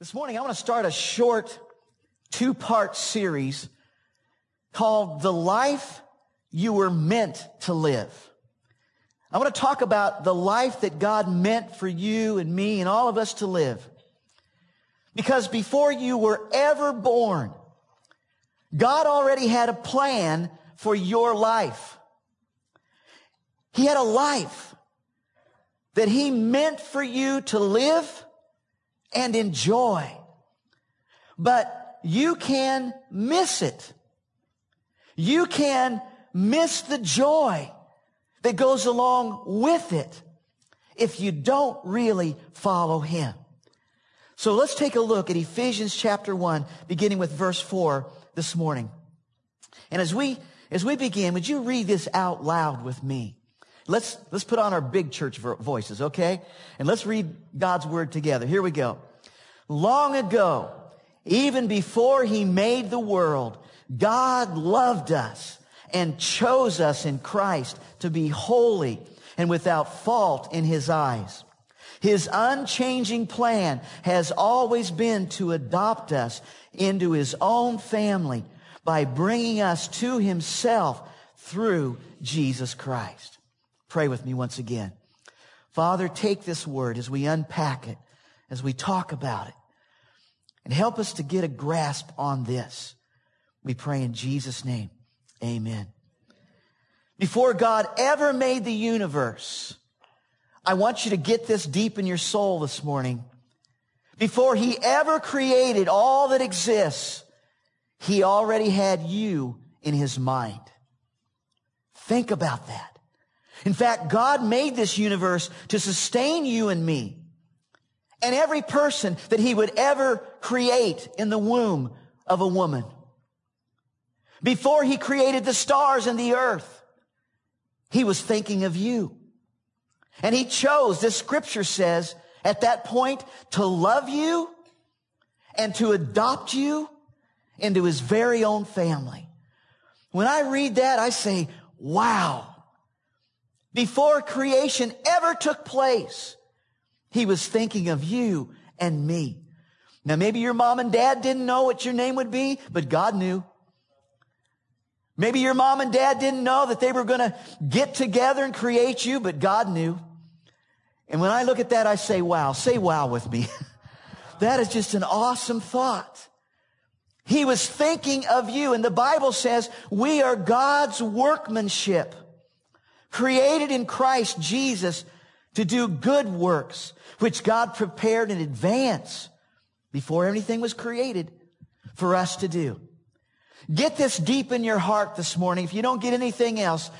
This morning, I want to start a short two part series called The Life You Were Meant to Live. I want to talk about the life that God meant for you and me and all of us to live. Because before you were ever born, God already had a plan for your life. He had a life that He meant for you to live and enjoy. But you can miss it. You can miss the joy that goes along with it if you don't really follow Him. So let's take a look at Ephesians chapter 1, beginning with verse 4 this morning. And as we, as we begin, would you read this out loud with me? Let's, let's put on our big church voices, okay? And let's read God's word together. Here we go. Long ago, even before he made the world, God loved us and chose us in Christ to be holy and without fault in his eyes. His unchanging plan has always been to adopt us into his own family by bringing us to himself through Jesus Christ. Pray with me once again. Father, take this word as we unpack it, as we talk about it, and help us to get a grasp on this. We pray in Jesus' name. Amen. Before God ever made the universe, I want you to get this deep in your soul this morning. Before he ever created all that exists, he already had you in his mind. Think about that. In fact, God made this universe to sustain you and me and every person that he would ever create in the womb of a woman. Before he created the stars and the earth, he was thinking of you. And he chose, this scripture says, at that point to love you and to adopt you into his very own family. When I read that, I say, wow. Before creation ever took place, he was thinking of you and me. Now maybe your mom and dad didn't know what your name would be, but God knew. Maybe your mom and dad didn't know that they were going to get together and create you, but God knew. And when I look at that, I say, wow, say wow with me. that is just an awesome thought. He was thinking of you. And the Bible says we are God's workmanship, created in Christ Jesus to do good works, which God prepared in advance before anything was created for us to do. Get this deep in your heart this morning. If you don't get anything else,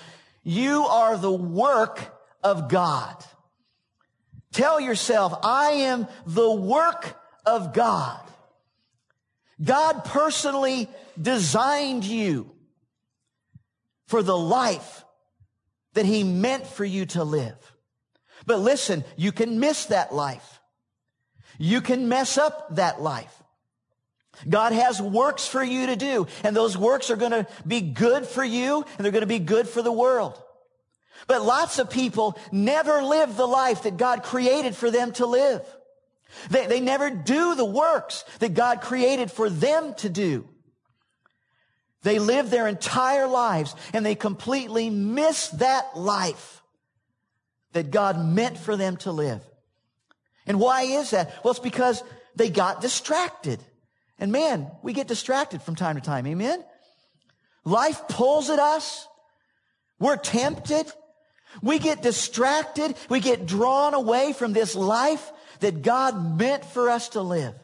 you are the work of God. Tell yourself, I am the work of God. God personally designed you for the life that he meant for you to live. But listen, you can miss that life. You can mess up that life. God has works for you to do, and those works are going to be good for you, and they're going to be good for the world. But lots of people never live the life that God created for them to live. They, they never do the works that God created for them to do. They live their entire lives and they completely miss that life that God meant for them to live. And why is that? Well, it's because they got distracted. And man, we get distracted from time to time. Amen? Life pulls at us. We're tempted. We get distracted. We get drawn away from this life that God meant for us to live.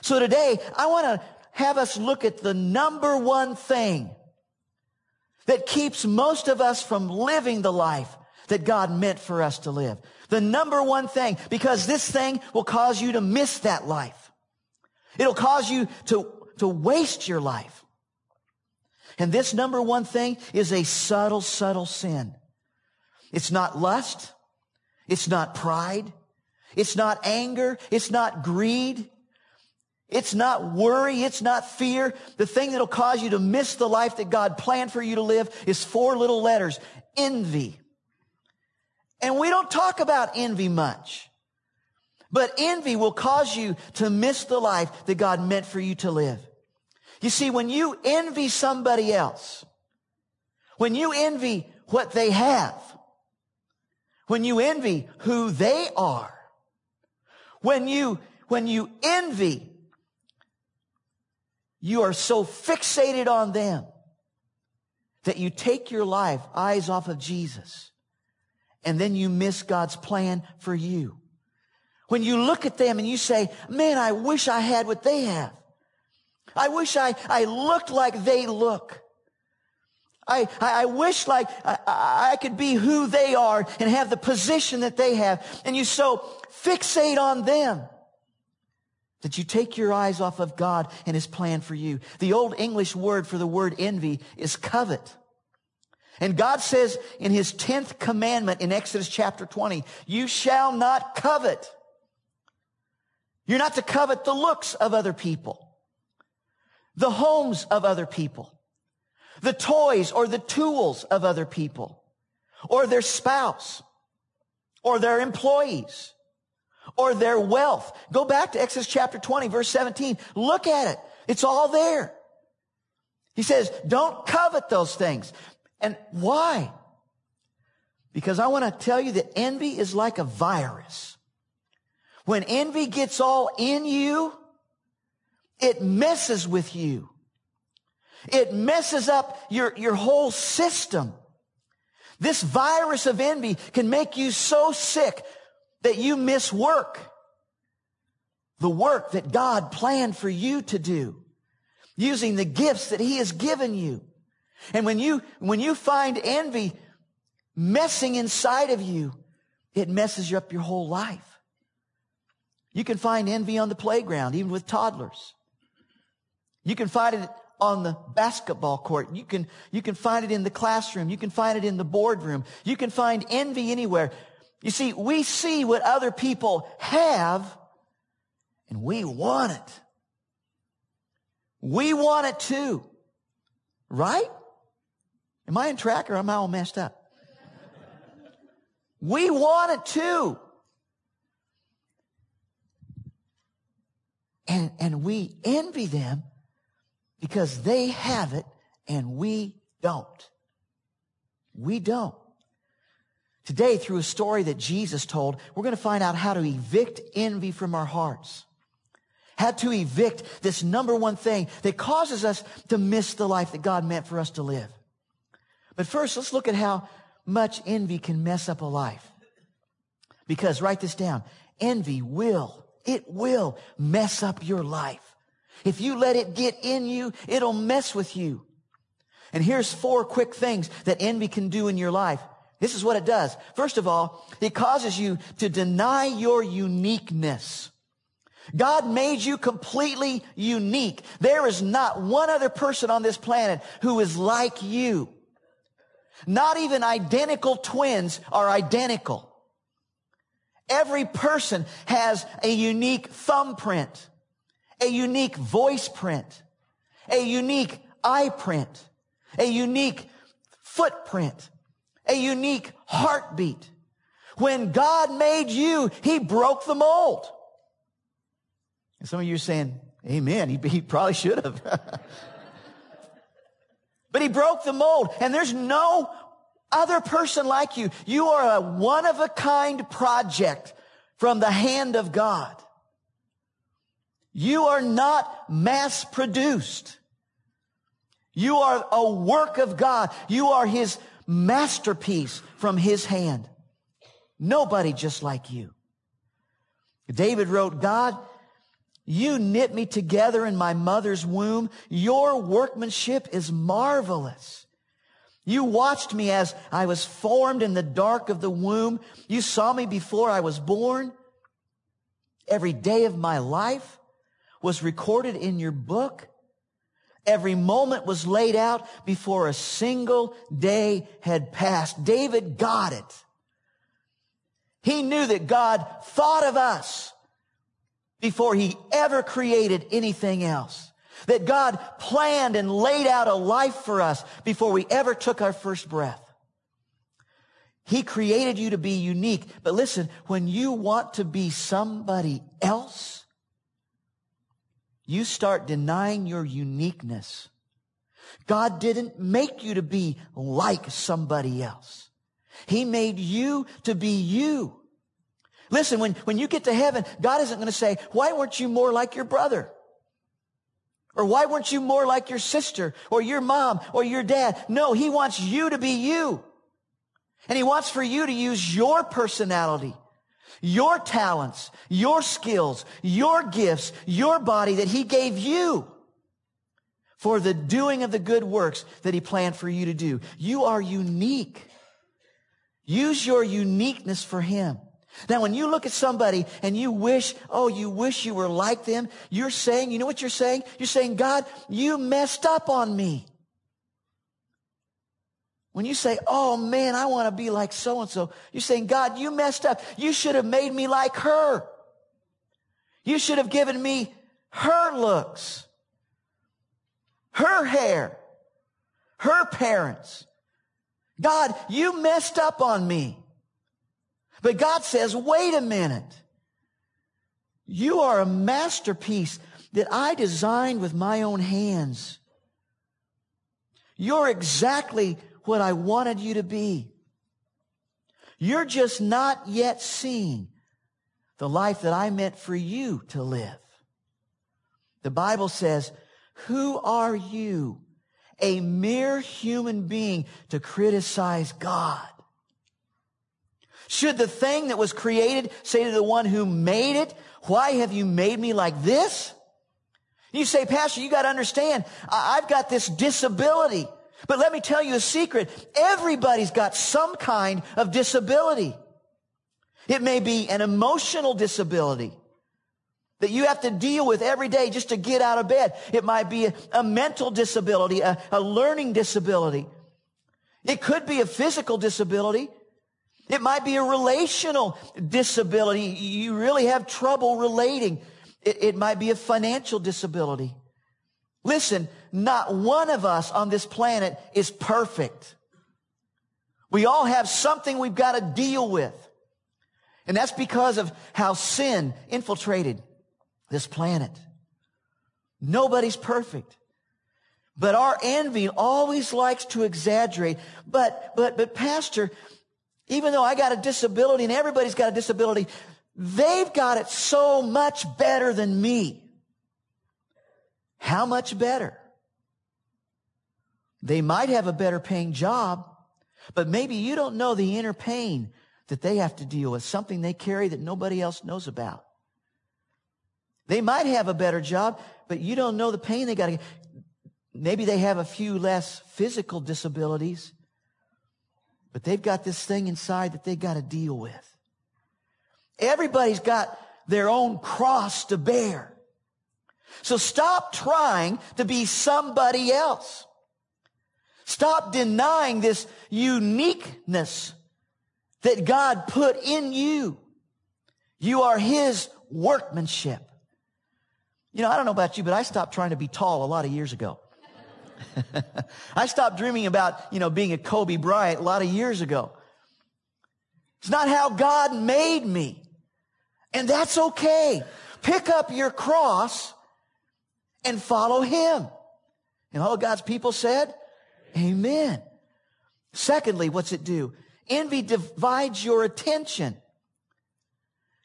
So today, I want to have us look at the number one thing that keeps most of us from living the life that God meant for us to live. The number one thing, because this thing will cause you to miss that life. It'll cause you to, to waste your life. And this number one thing is a subtle, subtle sin. It's not lust. It's not pride. It's not anger. It's not greed. It's not worry. It's not fear. The thing that'll cause you to miss the life that God planned for you to live is four little letters. Envy. And we don't talk about envy much. But envy will cause you to miss the life that God meant for you to live. You see, when you envy somebody else, when you envy what they have, when you envy who they are, when you, when you envy, you are so fixated on them that you take your life eyes off of Jesus and then you miss God's plan for you. When you look at them and you say, man, I wish I had what they have. I wish I, I looked like they look. I, I, wish like I, I could be who they are and have the position that they have. And you so fixate on them that you take your eyes off of God and his plan for you. The old English word for the word envy is covet. And God says in his 10th commandment in Exodus chapter 20, you shall not covet. You're not to covet the looks of other people, the homes of other people, the toys or the tools of other people, or their spouse, or their employees, or their wealth. Go back to Exodus chapter 20, verse 17. Look at it. It's all there. He says, don't covet those things. And why? Because I want to tell you that envy is like a virus. When envy gets all in you, it messes with you. It messes up your, your whole system. This virus of envy can make you so sick that you miss work. The work that God planned for you to do using the gifts that he has given you. And when you, when you find envy messing inside of you, it messes you up your whole life. You can find envy on the playground, even with toddlers. You can find it on the basketball court. You can, you can find it in the classroom. You can find it in the boardroom. You can find envy anywhere. You see, we see what other people have and we want it. We want it too. Right? Am I in track or am I all messed up? We want it too. And, and we envy them because they have it and we don't. We don't. Today, through a story that Jesus told, we're going to find out how to evict envy from our hearts. How to evict this number one thing that causes us to miss the life that God meant for us to live. But first, let's look at how much envy can mess up a life. Because write this down. Envy will, it will mess up your life. If you let it get in you, it'll mess with you. And here's four quick things that envy can do in your life. This is what it does. First of all, it causes you to deny your uniqueness. God made you completely unique. There is not one other person on this planet who is like you. Not even identical twins are identical. Every person has a unique thumbprint a unique voice print, a unique eye print, a unique footprint, a unique heartbeat. When God made you, He broke the mold. And some of you are saying, Amen. He, he probably should have. but He broke the mold, and there's no other person like you. You are a one of a kind project from the hand of God. You are not mass produced. You are a work of God. You are His masterpiece from His hand. Nobody just like you. David wrote, God, you knit me together in my mother's womb. Your workmanship is marvelous. You watched me as I was formed in the dark of the womb. You saw me before I was born. Every day of my life was recorded in your book. Every moment was laid out before a single day had passed. David got it. He knew that God thought of us before he ever created anything else. That God planned and laid out a life for us before we ever took our first breath. He created you to be unique. But listen, when you want to be somebody else, you start denying your uniqueness. God didn't make you to be like somebody else. He made you to be you. Listen, when, when you get to heaven, God isn't going to say, why weren't you more like your brother? Or why weren't you more like your sister or your mom or your dad? No, he wants you to be you. And he wants for you to use your personality, your talents, your skills, your gifts, your body that he gave you for the doing of the good works that he planned for you to do. You are unique. Use your uniqueness for him. Now, when you look at somebody and you wish, oh, you wish you were like them, you're saying, you know what you're saying? You're saying, God, you messed up on me. When you say, oh man, I want to be like so and so, you're saying, God, you messed up. You should have made me like her. You should have given me her looks, her hair, her parents. God, you messed up on me. But God says, wait a minute. You are a masterpiece that I designed with my own hands. You're exactly what I wanted you to be. You're just not yet seeing the life that I meant for you to live. The Bible says, who are you, a mere human being, to criticize God? Should the thing that was created say to the one who made it, why have you made me like this? You say, Pastor, you got to understand, I've got this disability. But let me tell you a secret. Everybody's got some kind of disability. It may be an emotional disability that you have to deal with every day just to get out of bed. It might be a, a mental disability, a, a learning disability. It could be a physical disability. It might be a relational disability. You really have trouble relating. It, it might be a financial disability. Listen, not one of us on this planet is perfect. We all have something we've got to deal with. And that's because of how sin infiltrated this planet. Nobody's perfect. But our envy always likes to exaggerate. But, but, but pastor, even though I got a disability and everybody's got a disability, they've got it so much better than me. How much better? They might have a better paying job, but maybe you don't know the inner pain that they have to deal with, something they carry that nobody else knows about. They might have a better job, but you don't know the pain they got to Maybe they have a few less physical disabilities, but they've got this thing inside that they got to deal with. Everybody's got their own cross to bear. So stop trying to be somebody else. Stop denying this uniqueness that God put in you. You are His workmanship. You know, I don't know about you, but I stopped trying to be tall a lot of years ago. I stopped dreaming about, you know, being a Kobe Bryant a lot of years ago. It's not how God made me. And that's okay. Pick up your cross and follow him. And all God's people said, Amen. Secondly, what's it do? Envy divides your attention.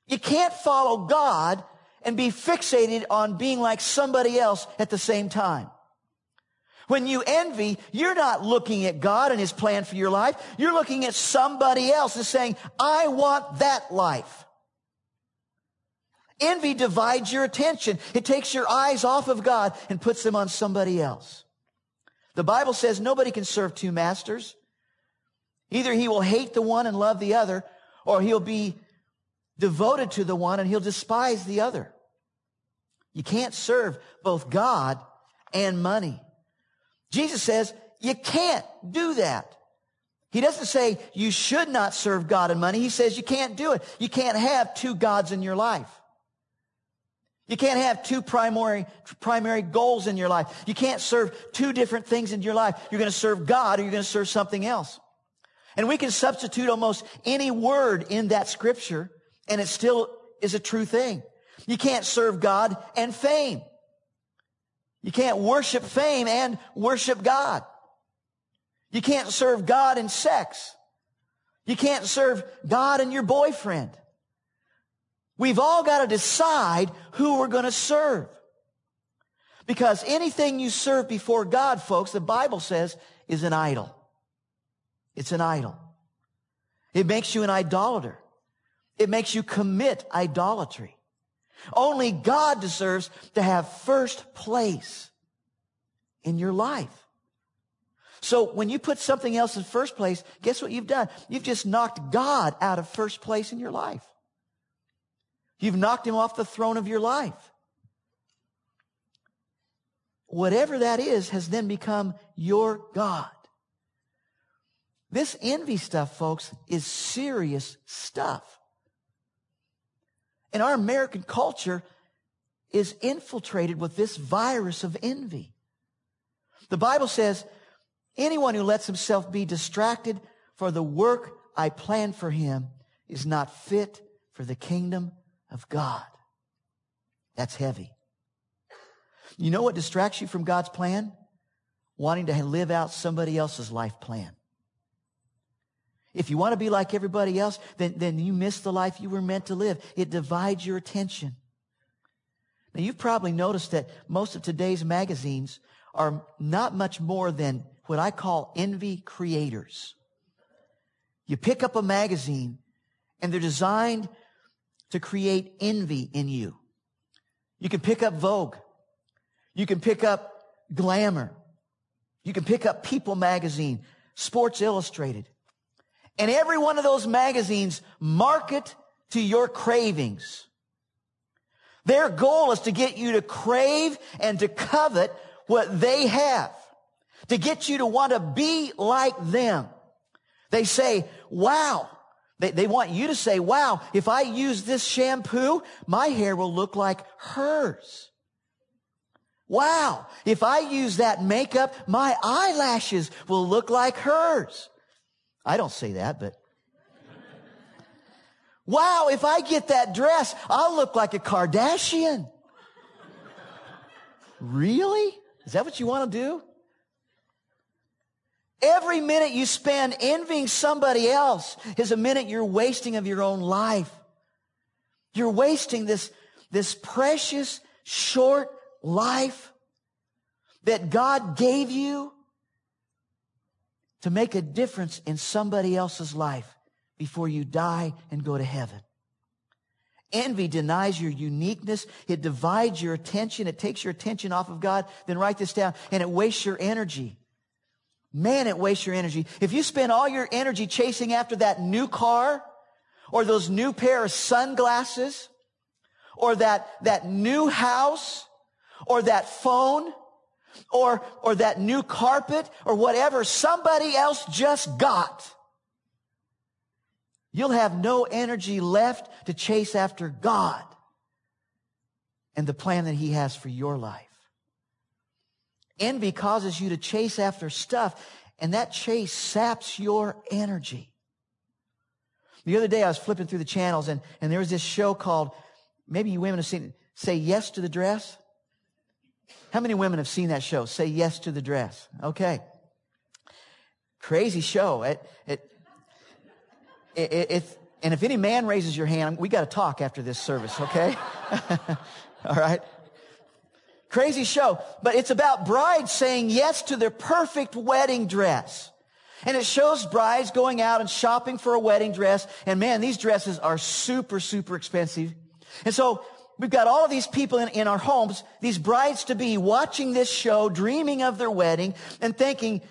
You can't follow God and be fixated on being like somebody else at the same time. When you envy, you're not looking at God and His plan for your life. You're looking at somebody else and saying, I want that life. Envy divides your attention. It takes your eyes off of God and puts them on somebody else. The Bible says nobody can serve two masters. Either he will hate the one and love the other, or he'll be devoted to the one and he'll despise the other. You can't serve both God and money. Jesus says you can't do that. He doesn't say you should not serve God and money. He says you can't do it. You can't have two gods in your life. You can't have two primary, primary goals in your life. You can't serve two different things in your life. You're going to serve God or you're going to serve something else. And we can substitute almost any word in that scripture and it still is a true thing. You can't serve God and fame. You can't worship fame and worship God. You can't serve God and sex. You can't serve God and your boyfriend. We've all got to decide who we're going to serve. Because anything you serve before God, folks, the Bible says is an idol. It's an idol. It makes you an idolater. It makes you commit idolatry. Only God deserves to have first place in your life. So when you put something else in first place, guess what you've done? You've just knocked God out of first place in your life. You've knocked him off the throne of your life. Whatever that is has then become your God. This envy stuff, folks, is serious stuff. And our American culture is infiltrated with this virus of envy. The Bible says, anyone who lets himself be distracted for the work I plan for him is not fit for the kingdom of God. That's heavy. You know what distracts you from God's plan? Wanting to live out somebody else's life plan. If you want to be like everybody else, then, then you miss the life you were meant to live. It divides your attention. Now, you've probably noticed that most of today's magazines are not much more than what I call envy creators. You pick up a magazine and they're designed to create envy in you. You can pick up Vogue. You can pick up Glamour. You can pick up People magazine, Sports Illustrated. And every one of those magazines market to your cravings. Their goal is to get you to crave and to covet what they have, to get you to want to be like them. They say, wow. They, they want you to say, wow, if I use this shampoo, my hair will look like hers. Wow, if I use that makeup, my eyelashes will look like hers. I don't say that, but. Wow, if I get that dress, I'll look like a Kardashian. really? Is that what you want to do? Every minute you spend envying somebody else is a minute you're wasting of your own life. You're wasting this, this precious short life that God gave you to make a difference in somebody else's life before you die and go to heaven. Envy denies your uniqueness. It divides your attention. It takes your attention off of God. Then write this down and it wastes your energy. Man, it wastes your energy. If you spend all your energy chasing after that new car or those new pair of sunglasses or that, that new house or that phone or, or that new carpet or whatever somebody else just got. You'll have no energy left to chase after God and the plan that He has for your life. Envy causes you to chase after stuff, and that chase saps your energy. The other day I was flipping through the channels and, and there was this show called, maybe you women have seen it, Say Yes to the Dress. How many women have seen that show? Say yes to the dress. Okay. Crazy show. It, it, it, it, and if any man raises your hand, we got to talk after this service, okay? All right. Crazy show, but it's about brides saying yes to their perfect wedding dress. And it shows brides going out and shopping for a wedding dress. And man, these dresses are super, super expensive. And so We've got all of these people in, in our homes, these brides to be watching this show, dreaming of their wedding and thinking,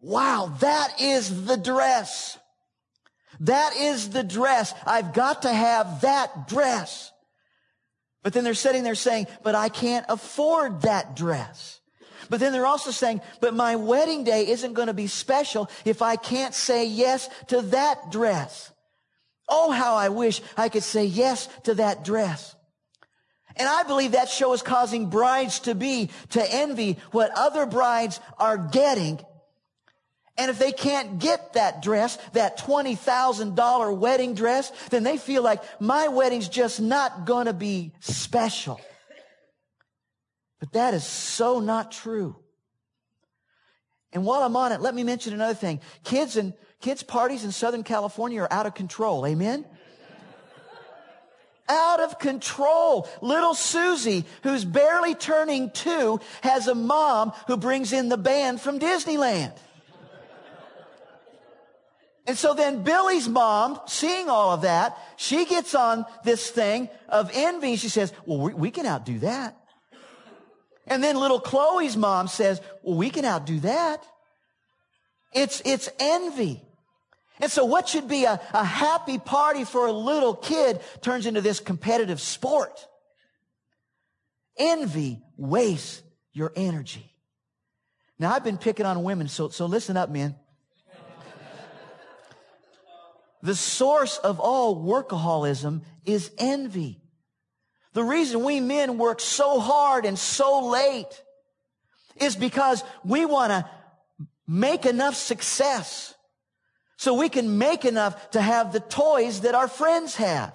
wow, that is the dress. That is the dress. I've got to have that dress. But then they're sitting there saying, but I can't afford that dress. But then they're also saying, but my wedding day isn't going to be special if I can't say yes to that dress. Oh, how I wish I could say yes to that dress. And I believe that show is causing brides to be, to envy what other brides are getting. And if they can't get that dress, that $20,000 wedding dress, then they feel like my wedding's just not going to be special. But that is so not true. And while I'm on it, let me mention another thing. Kids and kids parties in Southern California are out of control. Amen? out of control. Little Susie, who's barely turning two, has a mom who brings in the band from Disneyland. And so then Billy's mom, seeing all of that, she gets on this thing of envy. She says, well, we, we can outdo that. And then little Chloe's mom says, well, we can outdo that. It's, it's envy. And so what should be a, a happy party for a little kid turns into this competitive sport. Envy wastes your energy. Now I've been picking on women, so, so listen up, men. The source of all workaholism is envy. The reason we men work so hard and so late is because we want to make enough success so we can make enough to have the toys that our friends have.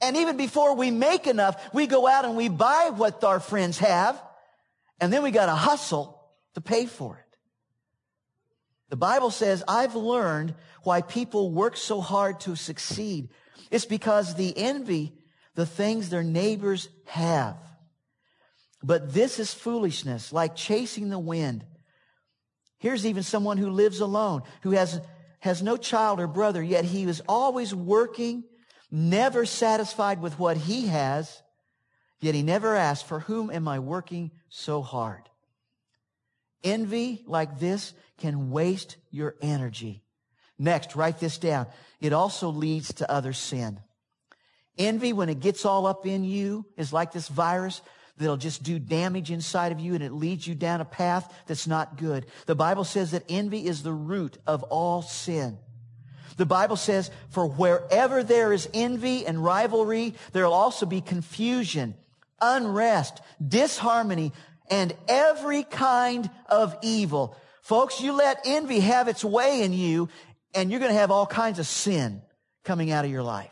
And even before we make enough, we go out and we buy what our friends have, and then we got to hustle to pay for it. The Bible says, I've learned why people work so hard to succeed. It's because the envy the things their neighbors have. But this is foolishness, like chasing the wind. Here's even someone who lives alone, who has, has no child or brother, yet he is always working, never satisfied with what he has, yet he never asks, for whom am I working so hard? Envy like this can waste your energy. Next, write this down. It also leads to other sin. Envy, when it gets all up in you, is like this virus that'll just do damage inside of you and it leads you down a path that's not good. The Bible says that envy is the root of all sin. The Bible says, for wherever there is envy and rivalry, there'll also be confusion, unrest, disharmony, and every kind of evil. Folks, you let envy have its way in you, and you're going to have all kinds of sin coming out of your life.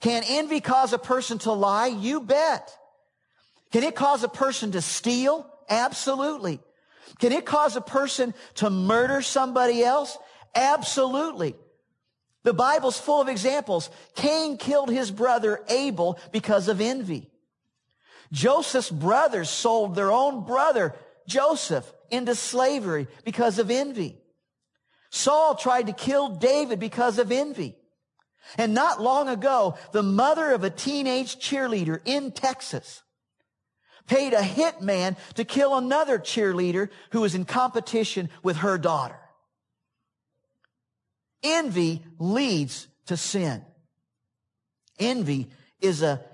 Can envy cause a person to lie? You bet. Can it cause a person to steal? Absolutely. Can it cause a person to murder somebody else? Absolutely. The Bible's full of examples. Cain killed his brother Abel because of envy. Joseph's brothers sold their own brother, Joseph, into slavery because of envy. Saul tried to kill David because of envy. And not long ago, the mother of a teenage cheerleader in Texas paid a hitman to kill another cheerleader who was in competition with her daughter. Envy leads to sin. Envy is a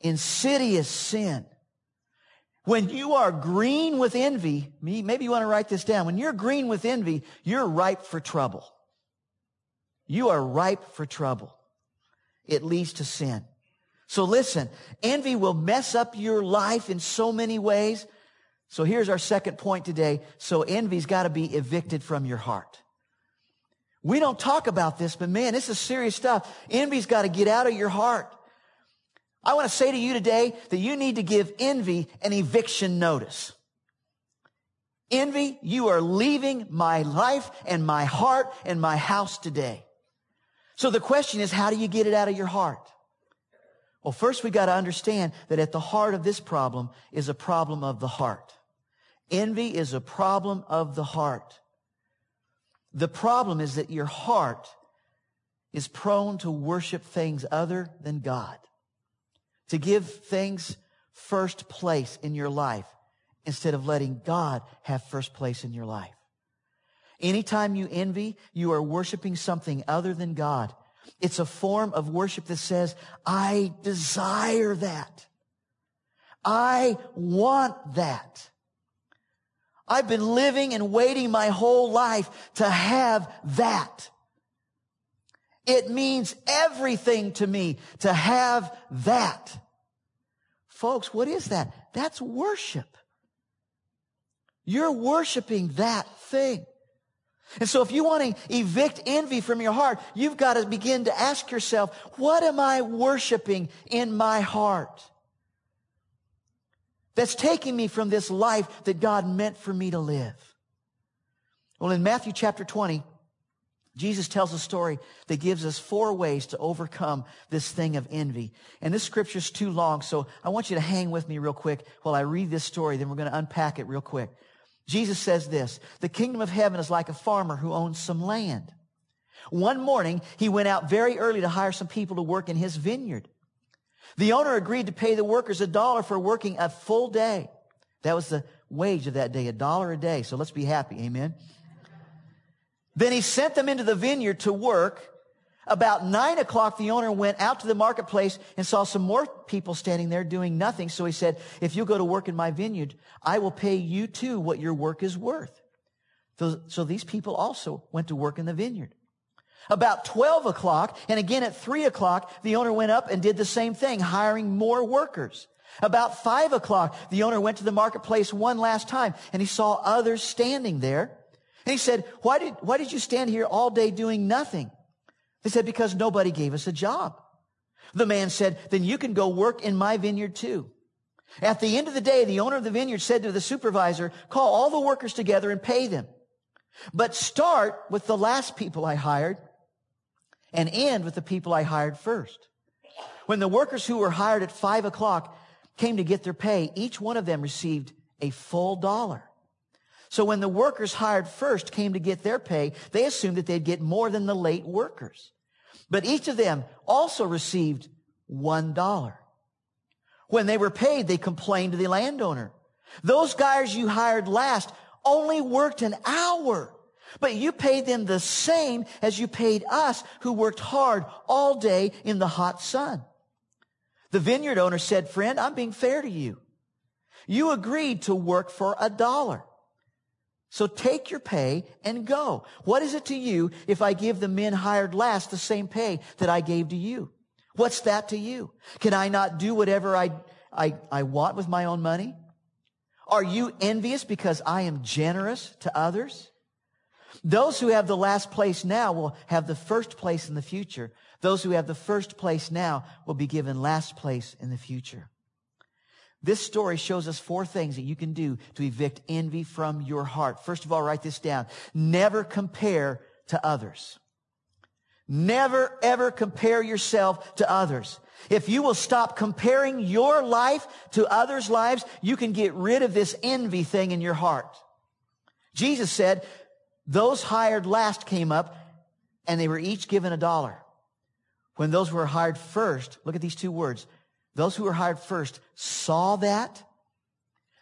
insidious sin. When you are green with envy, maybe you want to write this down. When you're green with envy, you're ripe for trouble. You are ripe for trouble. It leads to sin. So listen, envy will mess up your life in so many ways. So here's our second point today. So envy's got to be evicted from your heart. We don't talk about this, but man, this is serious stuff. Envy's got to get out of your heart. I want to say to you today that you need to give envy an eviction notice. Envy, you are leaving my life and my heart and my house today. So the question is, how do you get it out of your heart? Well, first we got to understand that at the heart of this problem is a problem of the heart. Envy is a problem of the heart. The problem is that your heart is prone to worship things other than God, to give things first place in your life instead of letting God have first place in your life. Anytime you envy, you are worshiping something other than God. It's a form of worship that says, I desire that. I want that. I've been living and waiting my whole life to have that. It means everything to me to have that. Folks, what is that? That's worship. You're worshiping that thing. And so if you want to evict envy from your heart, you've got to begin to ask yourself, what am I worshiping in my heart? That's taking me from this life that God meant for me to live. Well, in Matthew chapter 20, Jesus tells a story that gives us four ways to overcome this thing of envy. And this scripture is too long, so I want you to hang with me real quick while I read this story, then we're going to unpack it real quick. Jesus says this, the kingdom of heaven is like a farmer who owns some land. One morning, he went out very early to hire some people to work in his vineyard. The owner agreed to pay the workers a dollar for working a full day. That was the wage of that day, a dollar a day. So let's be happy. Amen. Then he sent them into the vineyard to work. About nine o'clock, the owner went out to the marketplace and saw some more people standing there doing nothing. So he said, if you'll go to work in my vineyard, I will pay you too what your work is worth. So, so these people also went to work in the vineyard. About 12 o'clock, and again at 3 o'clock, the owner went up and did the same thing, hiring more workers. About 5 o'clock, the owner went to the marketplace one last time, and he saw others standing there. And he said, why did, why did you stand here all day doing nothing? They said, because nobody gave us a job. The man said, then you can go work in my vineyard too. At the end of the day, the owner of the vineyard said to the supervisor, call all the workers together and pay them. But start with the last people I hired and end with the people I hired first. When the workers who were hired at five o'clock came to get their pay, each one of them received a full dollar. So when the workers hired first came to get their pay, they assumed that they'd get more than the late workers. But each of them also received one dollar. When they were paid, they complained to the landowner. Those guys you hired last only worked an hour, but you paid them the same as you paid us who worked hard all day in the hot sun. The vineyard owner said, friend, I'm being fair to you. You agreed to work for a dollar. So take your pay and go. What is it to you if I give the men hired last the same pay that I gave to you? What's that to you? Can I not do whatever I, I, I want with my own money? Are you envious because I am generous to others? Those who have the last place now will have the first place in the future. Those who have the first place now will be given last place in the future. This story shows us four things that you can do to evict envy from your heart. First of all, write this down. Never compare to others. Never ever compare yourself to others. If you will stop comparing your life to others' lives, you can get rid of this envy thing in your heart. Jesus said, those hired last came up and they were each given a dollar. When those were hired first, look at these two words, those who were hired first saw that.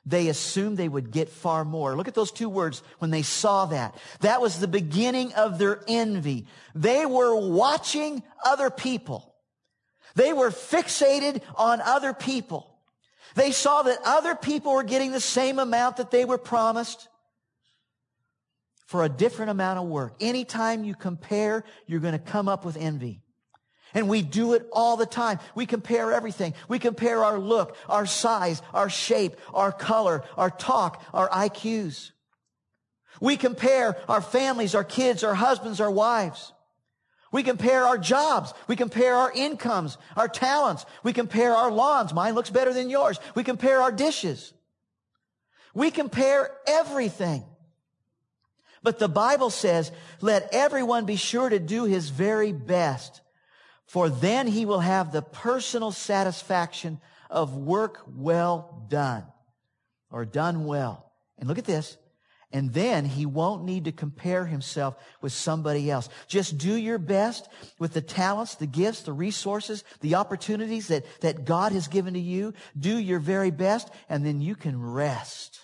They assumed they would get far more. Look at those two words when they saw that. That was the beginning of their envy. They were watching other people. They were fixated on other people. They saw that other people were getting the same amount that they were promised for a different amount of work. Anytime you compare, you're going to come up with envy. And we do it all the time. We compare everything. We compare our look, our size, our shape, our color, our talk, our IQs. We compare our families, our kids, our husbands, our wives. We compare our jobs. We compare our incomes, our talents. We compare our lawns. Mine looks better than yours. We compare our dishes. We compare everything. But the Bible says, let everyone be sure to do his very best for then he will have the personal satisfaction of work well done or done well. And look at this. And then he won't need to compare himself with somebody else. Just do your best with the talents, the gifts, the resources, the opportunities that, that God has given to you. Do your very best and then you can rest.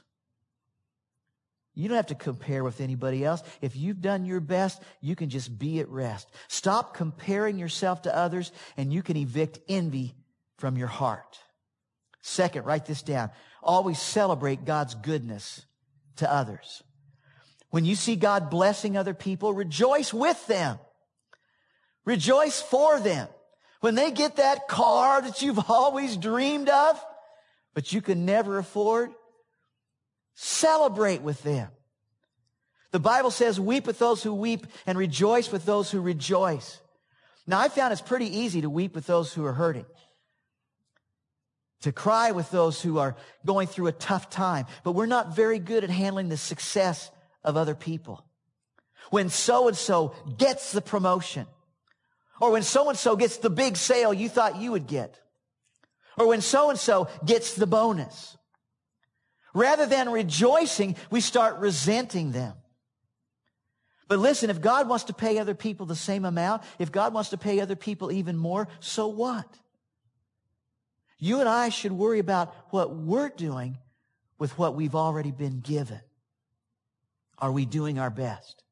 You don't have to compare with anybody else. If you've done your best, you can just be at rest. Stop comparing yourself to others and you can evict envy from your heart. Second, write this down. Always celebrate God's goodness to others. When you see God blessing other people, rejoice with them. Rejoice for them. When they get that car that you've always dreamed of, but you can never afford, Celebrate with them. The Bible says, weep with those who weep and rejoice with those who rejoice. Now, I found it's pretty easy to weep with those who are hurting, to cry with those who are going through a tough time, but we're not very good at handling the success of other people. When so and so gets the promotion, or when so and so gets the big sale you thought you would get, or when so and so gets the bonus. Rather than rejoicing, we start resenting them. But listen, if God wants to pay other people the same amount, if God wants to pay other people even more, so what? You and I should worry about what we're doing with what we've already been given. Are we doing our best?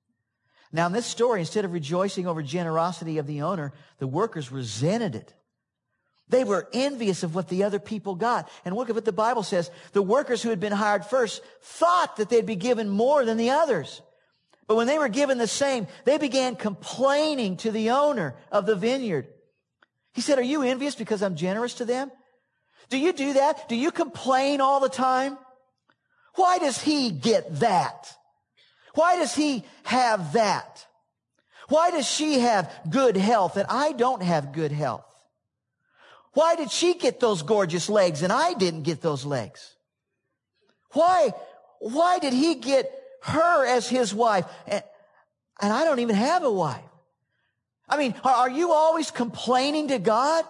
Now, in this story, instead of rejoicing over generosity of the owner, the workers resented it. They were envious of what the other people got. And look at what the Bible says. The workers who had been hired first thought that they'd be given more than the others. But when they were given the same, they began complaining to the owner of the vineyard. He said, are you envious because I'm generous to them? Do you do that? Do you complain all the time? Why does he get that? Why does he have that? Why does she have good health and I don't have good health? Why did she get those gorgeous legs and I didn't get those legs? Why, why did he get her as his wife and, and I don't even have a wife? I mean, are, are you always complaining to God?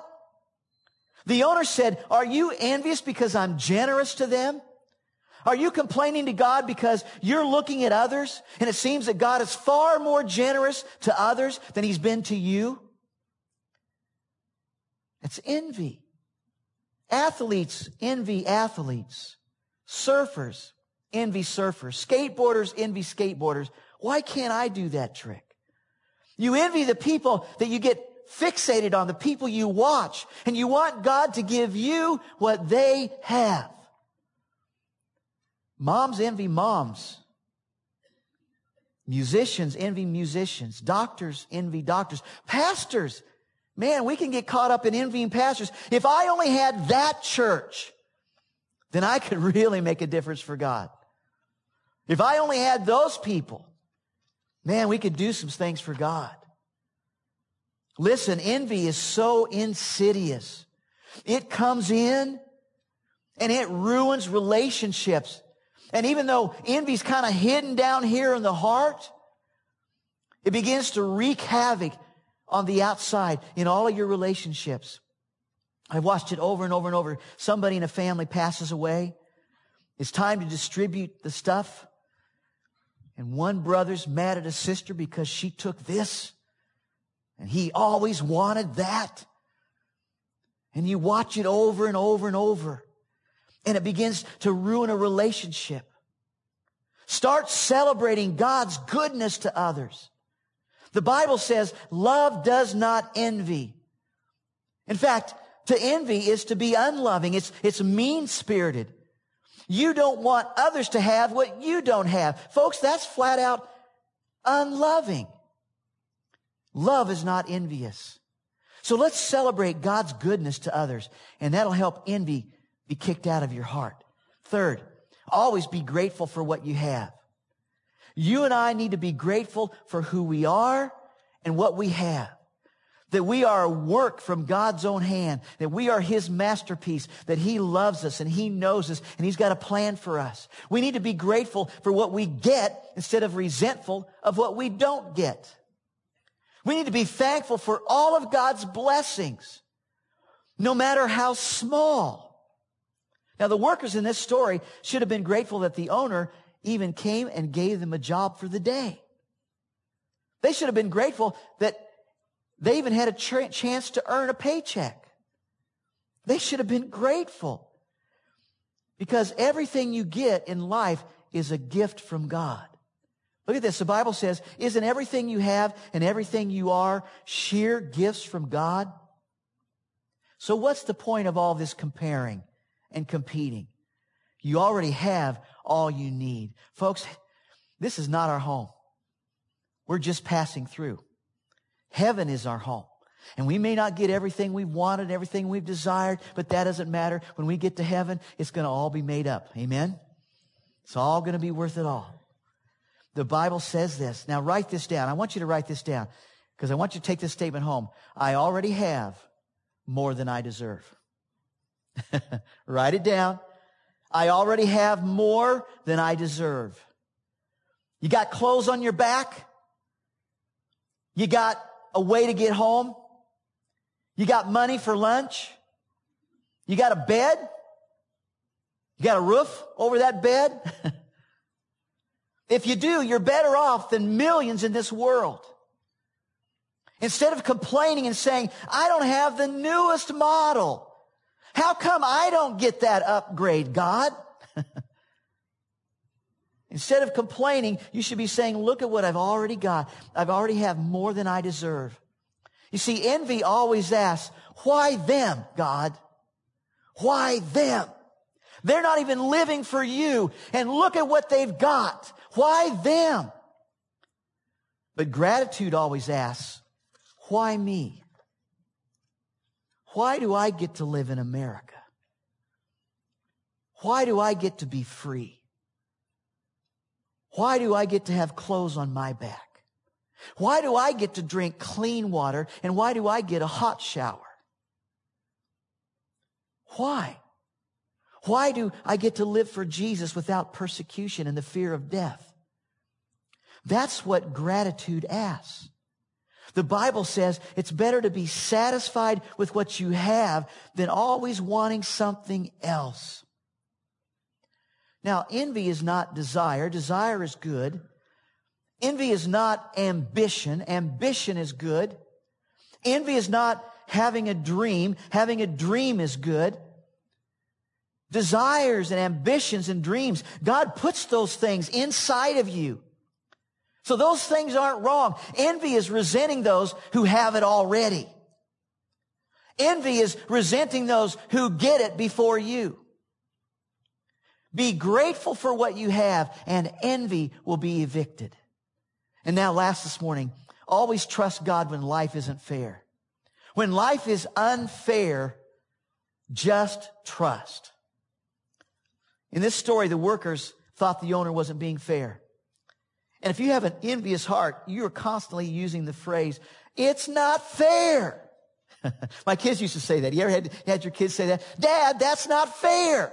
The owner said, are you envious because I'm generous to them? Are you complaining to God because you're looking at others and it seems that God is far more generous to others than he's been to you? It's envy. Athletes envy athletes. Surfers envy surfers. Skateboarders envy skateboarders. Why can't I do that trick? You envy the people that you get fixated on, the people you watch, and you want God to give you what they have. Moms envy moms. Musicians envy musicians. Doctors envy doctors. Pastors Man, we can get caught up in envying pastors. If I only had that church, then I could really make a difference for God. If I only had those people, man, we could do some things for God. Listen, envy is so insidious. It comes in and it ruins relationships. And even though envy's kind of hidden down here in the heart, it begins to wreak havoc on the outside in all of your relationships. I've watched it over and over and over. Somebody in a family passes away. It's time to distribute the stuff. And one brother's mad at a sister because she took this. And he always wanted that. And you watch it over and over and over. And it begins to ruin a relationship. Start celebrating God's goodness to others. The Bible says love does not envy. In fact, to envy is to be unloving. It's, it's mean spirited. You don't want others to have what you don't have. Folks, that's flat out unloving. Love is not envious. So let's celebrate God's goodness to others, and that'll help envy be kicked out of your heart. Third, always be grateful for what you have. You and I need to be grateful for who we are and what we have. That we are a work from God's own hand, that we are His masterpiece, that He loves us and He knows us and He's got a plan for us. We need to be grateful for what we get instead of resentful of what we don't get. We need to be thankful for all of God's blessings, no matter how small. Now, the workers in this story should have been grateful that the owner even came and gave them a job for the day. They should have been grateful that they even had a ch- chance to earn a paycheck. They should have been grateful because everything you get in life is a gift from God. Look at this. The Bible says, isn't everything you have and everything you are sheer gifts from God? So what's the point of all this comparing and competing? You already have all you need. Folks, this is not our home. We're just passing through. Heaven is our home. And we may not get everything we've wanted, everything we've desired, but that doesn't matter. When we get to heaven, it's going to all be made up. Amen? It's all going to be worth it all. The Bible says this. Now write this down. I want you to write this down because I want you to take this statement home. I already have more than I deserve. write it down. I already have more than I deserve. You got clothes on your back. You got a way to get home. You got money for lunch. You got a bed. You got a roof over that bed. if you do, you're better off than millions in this world. Instead of complaining and saying, I don't have the newest model. How come I don't get that upgrade, God? Instead of complaining, you should be saying, look at what I've already got. I've already have more than I deserve. You see, envy always asks, why them, God? Why them? They're not even living for you. And look at what they've got. Why them? But gratitude always asks, why me? Why do I get to live in America? Why do I get to be free? Why do I get to have clothes on my back? Why do I get to drink clean water and why do I get a hot shower? Why? Why do I get to live for Jesus without persecution and the fear of death? That's what gratitude asks. The Bible says it's better to be satisfied with what you have than always wanting something else. Now, envy is not desire. Desire is good. Envy is not ambition. Ambition is good. Envy is not having a dream. Having a dream is good desires and ambitions and dreams. God puts those things inside of you. So those things aren't wrong. Envy is resenting those who have it already. Envy is resenting those who get it before you. Be grateful for what you have and envy will be evicted. And now last this morning, always trust God when life isn't fair. When life is unfair, just trust. In this story, the workers thought the owner wasn't being fair. And if you have an envious heart, you're constantly using the phrase, it's not fair. My kids used to say that. You ever had, had your kids say that? Dad, that's not fair.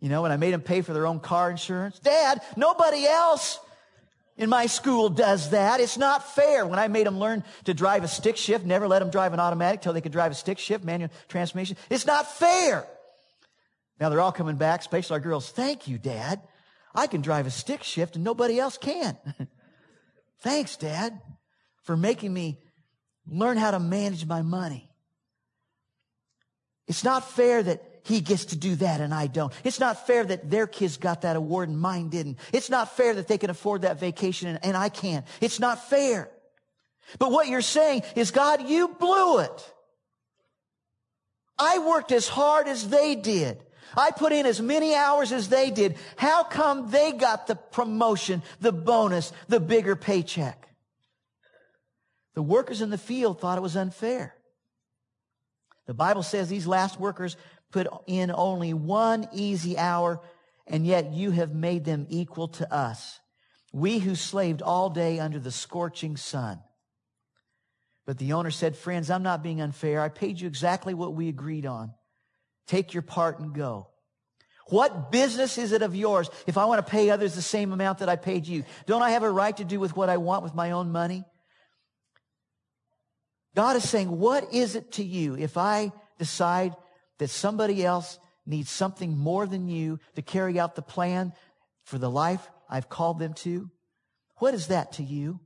You know, when I made them pay for their own car insurance. Dad, nobody else in my school does that. It's not fair. When I made them learn to drive a stick shift, never let them drive an automatic till they could drive a stick shift, manual transmission. It's not fair. Now they're all coming back, especially our girls. Thank you, Dad. I can drive a stick shift and nobody else can. Thanks, Dad, for making me learn how to manage my money. It's not fair that he gets to do that and I don't. It's not fair that their kids got that award and mine didn't. It's not fair that they can afford that vacation and, and I can't. It's not fair. But what you're saying is, God, you blew it. I worked as hard as they did. I put in as many hours as they did. How come they got the promotion, the bonus, the bigger paycheck? The workers in the field thought it was unfair. The Bible says these last workers put in only one easy hour, and yet you have made them equal to us. We who slaved all day under the scorching sun. But the owner said, friends, I'm not being unfair. I paid you exactly what we agreed on. Take your part and go. What business is it of yours if I want to pay others the same amount that I paid you? Don't I have a right to do with what I want with my own money? God is saying, what is it to you if I decide that somebody else needs something more than you to carry out the plan for the life I've called them to? What is that to you?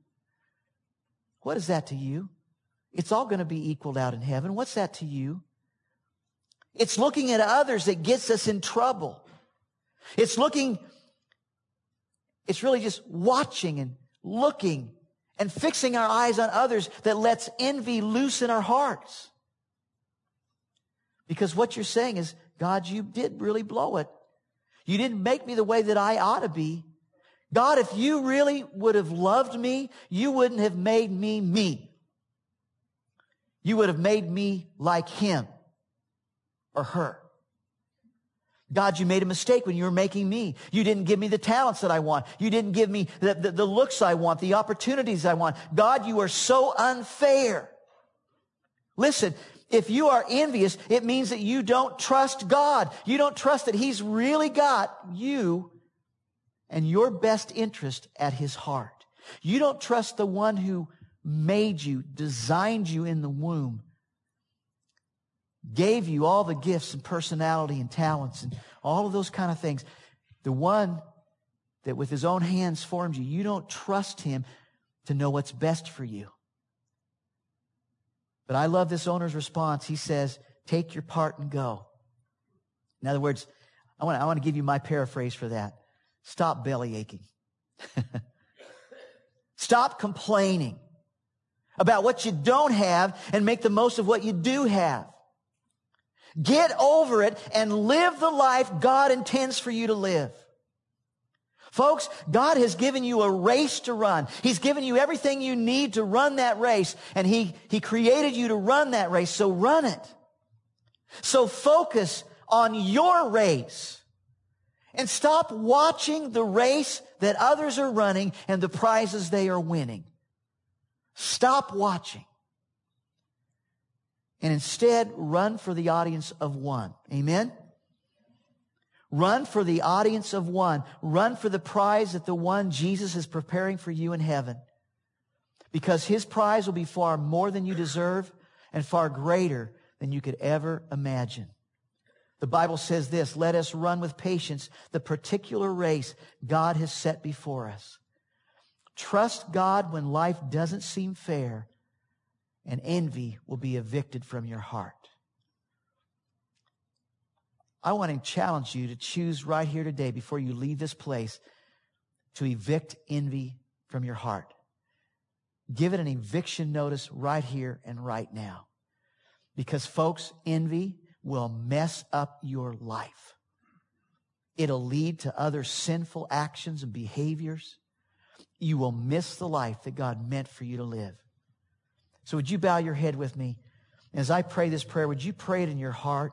What is that to you? It's all going to be equaled out in heaven. What's that to you? It's looking at others that gets us in trouble. It's looking, it's really just watching and looking and fixing our eyes on others that lets envy loose in our hearts. Because what you're saying is, God, you did really blow it. You didn't make me the way that I ought to be. God, if you really would have loved me, you wouldn't have made me me. You would have made me like him or her. God, you made a mistake when you were making me. You didn't give me the talents that I want. You didn't give me the, the, the looks I want, the opportunities I want. God, you are so unfair. Listen, if you are envious, it means that you don't trust God. You don't trust that He's really got you and your best interest at His heart. You don't trust the one who made you, designed you in the womb, gave you all the gifts and personality and talents and all of those kind of things. The one that with his own hands formed you, you don't trust him to know what's best for you. But I love this owner's response. He says, take your part and go. In other words, I want, I want to give you my paraphrase for that. Stop belly aching. Stop complaining about what you don't have and make the most of what you do have. Get over it and live the life God intends for you to live. Folks, God has given you a race to run. He's given you everything you need to run that race, and He, He created you to run that race, so run it. So focus on your race and stop watching the race that others are running and the prizes they are winning. Stop watching and instead run for the audience of one. Amen? Run for the audience of one. Run for the prize that the one Jesus is preparing for you in heaven. Because his prize will be far more than you deserve and far greater than you could ever imagine. The Bible says this, let us run with patience the particular race God has set before us. Trust God when life doesn't seem fair and envy will be evicted from your heart. I want to challenge you to choose right here today before you leave this place to evict envy from your heart. Give it an eviction notice right here and right now. Because folks, envy will mess up your life. It'll lead to other sinful actions and behaviors. You will miss the life that God meant for you to live. So would you bow your head with me? As I pray this prayer, would you pray it in your heart?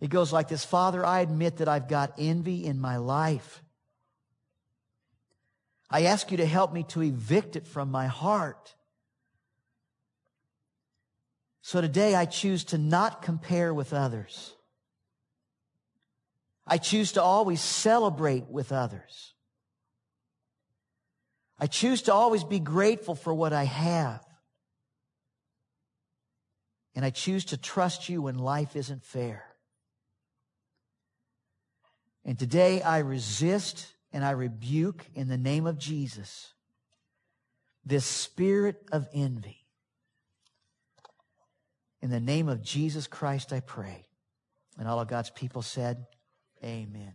It goes like this Father, I admit that I've got envy in my life. I ask you to help me to evict it from my heart. So today I choose to not compare with others. I choose to always celebrate with others. I choose to always be grateful for what I have. And I choose to trust you when life isn't fair. And today I resist and I rebuke in the name of Jesus this spirit of envy. In the name of Jesus Christ, I pray. And all of God's people said, Amen.